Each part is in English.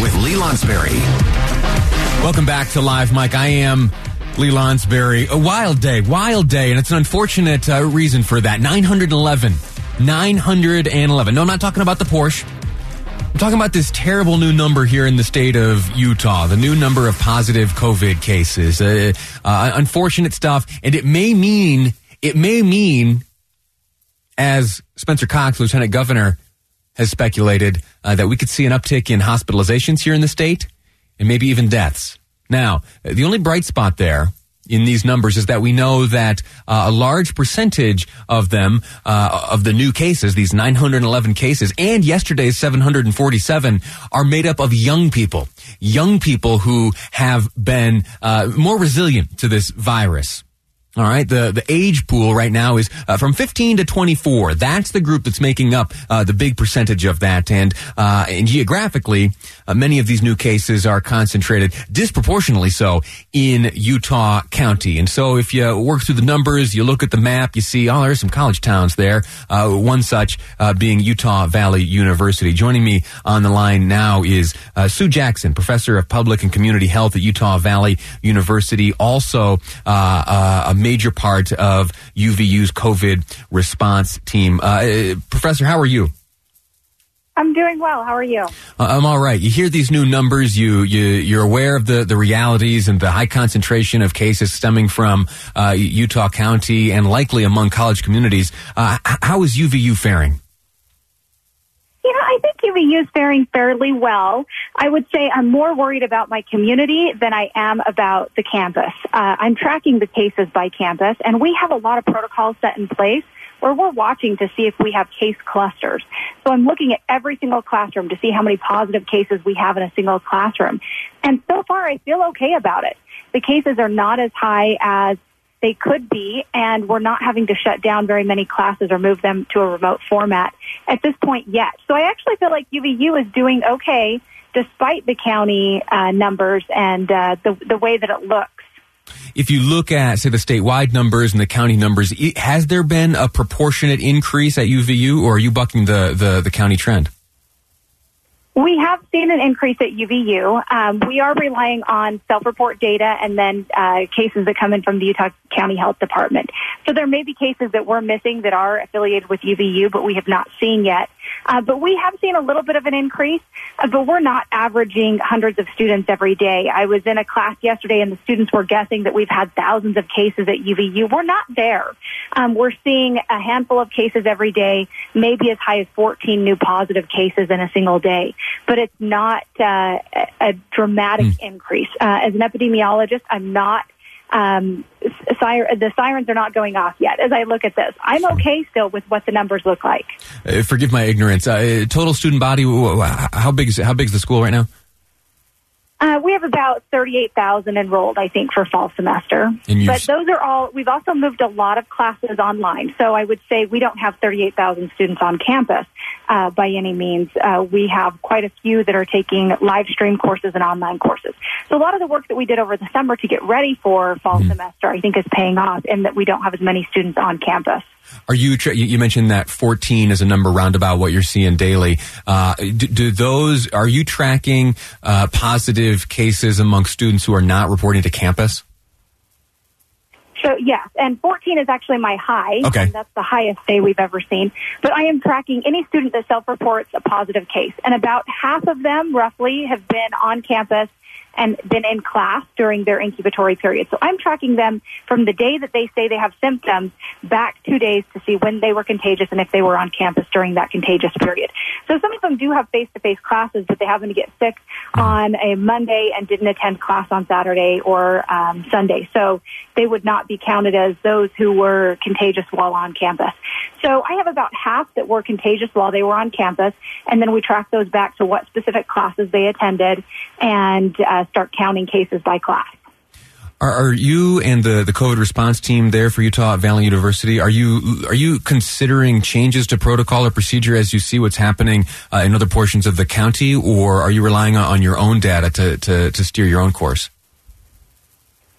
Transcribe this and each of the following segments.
with Lee Lonsberry. Welcome back to Live Mic. I am Lee Lonsberry. A wild day, wild day, and it's an unfortunate uh, reason for that. 911. 911. No, I'm not talking about the Porsche. I'm talking about this terrible new number here in the state of Utah, the new number of positive COVID cases. Uh, uh, unfortunate stuff, and it may mean, it may mean, as Spencer Cox, Lieutenant Governor, has speculated, uh, that we could see an uptick in hospitalizations here in the state and maybe even deaths. Now, the only bright spot there in these numbers is that we know that uh, a large percentage of them, uh, of the new cases, these 911 cases, and yesterday's 747 are made up of young people. Young people who have been uh, more resilient to this virus. All right. The, the age pool right now is uh, from 15 to 24. That's the group that's making up uh, the big percentage of that. And, uh, and geographically, uh, many of these new cases are concentrated disproportionately so in Utah County. And so if you work through the numbers, you look at the map, you see, oh, there's some college towns there. Uh, one such uh, being Utah Valley University. Joining me on the line now is Sue Jackson, professor of public and community health at Utah Valley University. Also, a major part of UVU's COVID response team. Uh, Professor, how are you? I'm doing well. How are you? Uh, I'm all right. You hear these new numbers. You you you're aware of the the realities and the high concentration of cases stemming from uh, Utah County and likely among college communities. Uh, how is UVU faring? Is faring fairly well. I would say I'm more worried about my community than I am about the campus. Uh, I'm tracking the cases by campus, and we have a lot of protocols set in place where we're watching to see if we have case clusters. So I'm looking at every single classroom to see how many positive cases we have in a single classroom. And so far, I feel okay about it. The cases are not as high as they could be, and we're not having to shut down very many classes or move them to a remote format at this point yet. So I actually feel like UVU is doing okay despite the county uh, numbers and uh, the, the way that it looks. If you look at, say, the statewide numbers and the county numbers, has there been a proportionate increase at UVU, or are you bucking the, the, the county trend? We have seen an increase at UVU. Um, we are relying on self-report data and then uh, cases that come in from the Utah County Health Department. So there may be cases that we're missing that are affiliated with UVU, but we have not seen yet. Uh, but we have seen a little bit of an increase, uh, but we're not averaging hundreds of students every day. I was in a class yesterday and the students were guessing that we've had thousands of cases at UVU. We're not there. Um, we're seeing a handful of cases every day, maybe as high as 14 new positive cases in a single day, but it's not uh, a dramatic mm. increase. Uh, as an epidemiologist, I'm not um, sir- the sirens are not going off yet as I look at this. I'm okay still with what the numbers look like. Uh, forgive my ignorance. Uh, total student body, how big is how big is the school right now? Uh, we have about 38,000 enrolled, I think, for fall semester. But those are all, we've also moved a lot of classes online. So I would say we don't have 38,000 students on campus uh, by any means. Uh, we have quite a few that are taking live stream courses and online courses. So a lot of the work that we did over the summer to get ready for fall mm-hmm. semester, I think, is paying off in that we don't have as many students on campus. Are you, you mentioned that 14 is a number roundabout what you're seeing daily. Uh, do, do, those, are you tracking uh, positive cases among students who are not reporting to campus? So yes, and 14 is actually my high. Okay. that's the highest day we've ever seen. But I am tracking any student that self-reports a positive case. And about half of them roughly have been on campus and been in class during their incubatory period. So I'm tracking them from the day that they say they have symptoms back two days to see when they were contagious and if they were on campus during that contagious period. So some of them do have face-to-face classes, but they happen to get sick on a Monday and didn't attend class on Saturday or um, Sunday. So they would not be counted as those who were contagious while on campus. So I have about half that were contagious while they were on campus, and then we track those back to what specific classes they attended and uh, start counting cases by class. Are, are, you and the, the COVID response team there for Utah Valley University? Are you are you considering changes to protocol or procedure as you see what's happening uh, in other portions of the county, or are you relying on, on your own data to, to, to steer your own course?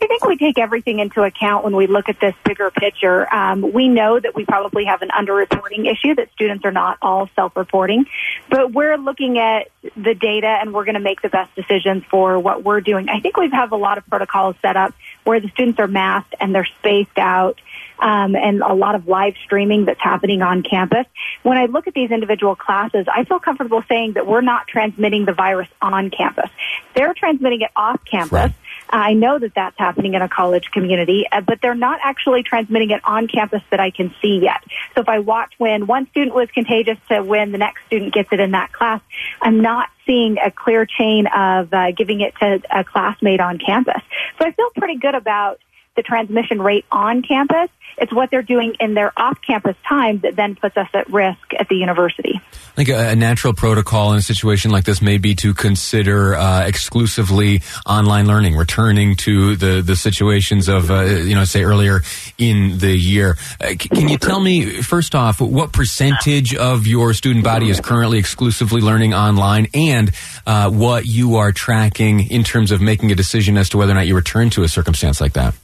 I think we take everything into account when we look at this bigger picture. Um, we know that we probably have an underreporting issue, that students are not all self-reporting, but we're looking at the data and we're going to make the best decisions for what we're doing. I think we have a lot of protocols set up where the students are masked and they're spaced out. Um, and a lot of live streaming that's happening on campus. When I look at these individual classes, I feel comfortable saying that we're not transmitting the virus on campus. They're transmitting it off campus. Right. I know that that's happening in a college community, uh, but they're not actually transmitting it on campus that I can see yet. So if I watch when one student was contagious to when the next student gets it in that class, I'm not seeing a clear chain of uh, giving it to a classmate on campus. So I feel pretty good about the transmission rate on campus. It's what they're doing in their off-campus time that then puts us at risk at the university. I think a, natural protocol in a situation like this may be to consider uh, exclusively online learning, returning to the, the situations of, uh, you know, say earlier in the year. Uh, can you tell me, first off, what percentage of your student body is currently exclusively learning online and uh, what you are tracking in terms of making a decision as to whether or not you return to a circumstance like that?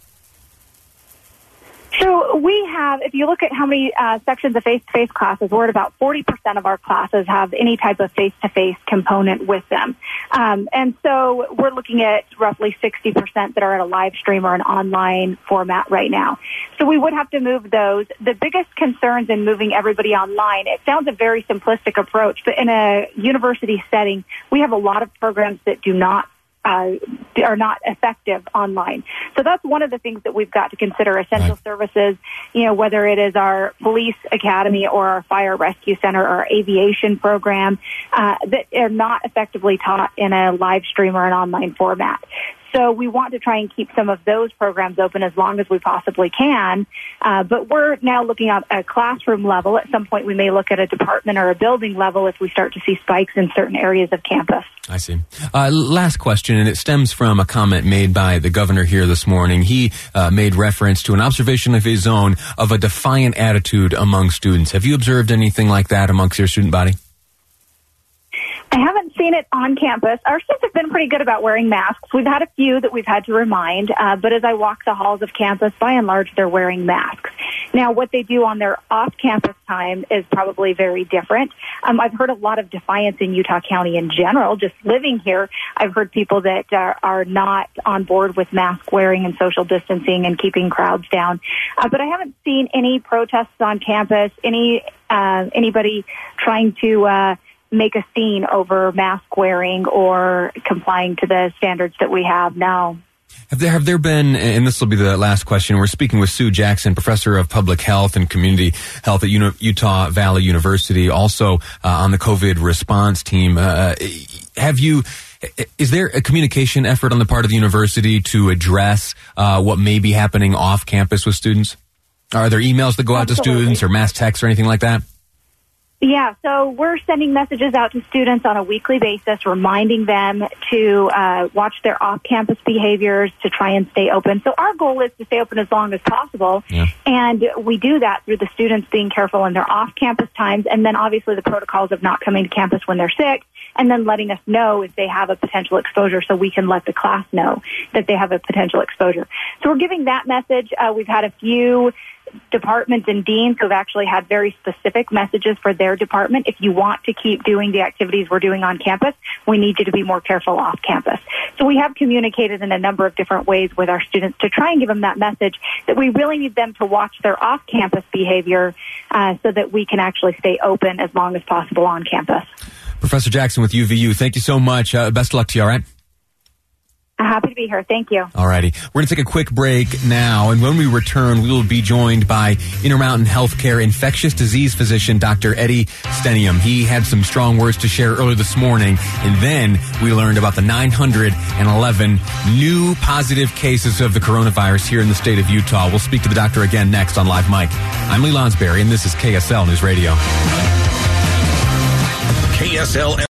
We have, if you look at how many uh, sections of face-to-face classes, we're at about 40% of our classes have any type of face-to-face component with them. Um, and so we're looking at roughly 60% that are at a live stream or an online format right now. So we would have to move those. The biggest concerns in moving everybody online, it sounds a very simplistic approach, but in a university setting, we have a lot of programs that do not uh, are not effective online. So that's one of the things that we've got to consider. Essential right. services, you know, whether it is our police academy or our fire rescue center or our aviation program, uh, that are not effectively taught in a live stream or an online format. So we want to try and keep some of those programs open as long as we possibly can. Uh, but we're now looking at a classroom level. At some point, we may look at a department or a building level if we start to see spikes in certain areas of campus. I see. Uh, last question, and it stems from a comment made by the governor here this morning. He uh, made reference to an observation of his own of a defiant attitude among students. Have you observed anything like that amongst your student body? I haven't seen it on campus. Our students have been pretty good about wearing masks. We've had a few that we've had to remind, uh, but as I walk the halls of campus, by and large, they're wearing masks. Now, what they do on their off-campus time is probably very different. Um, I've heard a lot of defiance in Utah County in general. Just living here, I've heard people that uh, are not on board with mask wearing and social distancing and keeping crowds down. Uh, but I haven't seen any protests on campus, any uh, anybody trying to uh, make a scene over mask wearing or complying to the standards that we have now. Have there have there been, and this will be the last question. We're speaking with Sue Jackson, professor of public health and community health at Utah Valley University, also uh, on the COVID response team. Uh, have you? Is there a communication effort on the part of the university to address uh, what may be happening off campus with students? Are there emails that go out Absolutely. to students or mass texts or anything like that? Yeah, so we're sending messages out to students on a weekly basis, reminding them to uh, watch their off-campus behaviors, to try and stay open. So our goal is to stay open as long as possible, yeah. and we do that through the students being careful in their off-campus times, and then obviously the protocols of not coming to campus when they're sick, and then letting us know if they have a potential exposure, so we can let the class know that they have a potential exposure. So we're giving that message. Uh, we've had a few departments and deans who have actually had very specific messages for their department. If you want to keep doing the activities we're doing on campus, we need you to be more careful off campus. So we have communicated in a number of different ways with our students to try and give them that message that we really need them to watch their off campus behavior uh, so that we can actually stay open as long as possible on campus. Professor Jackson with UVU, thank you so much. Uh, best of luck to you, all right? Happy to be here. Thank you. All righty. We're going to take a quick break now, and when we return, we will be joined by Intermountain Healthcare infectious disease physician Dr. Eddie Stenehjem. He had some strong words to share earlier this morning, and then we learned about the 911 new positive cases of the coronavirus here in the state of Utah. We'll speak to the doctor again next on Live Mic. I'm Lee Lonsberry, and this is KSL News Radio. KSL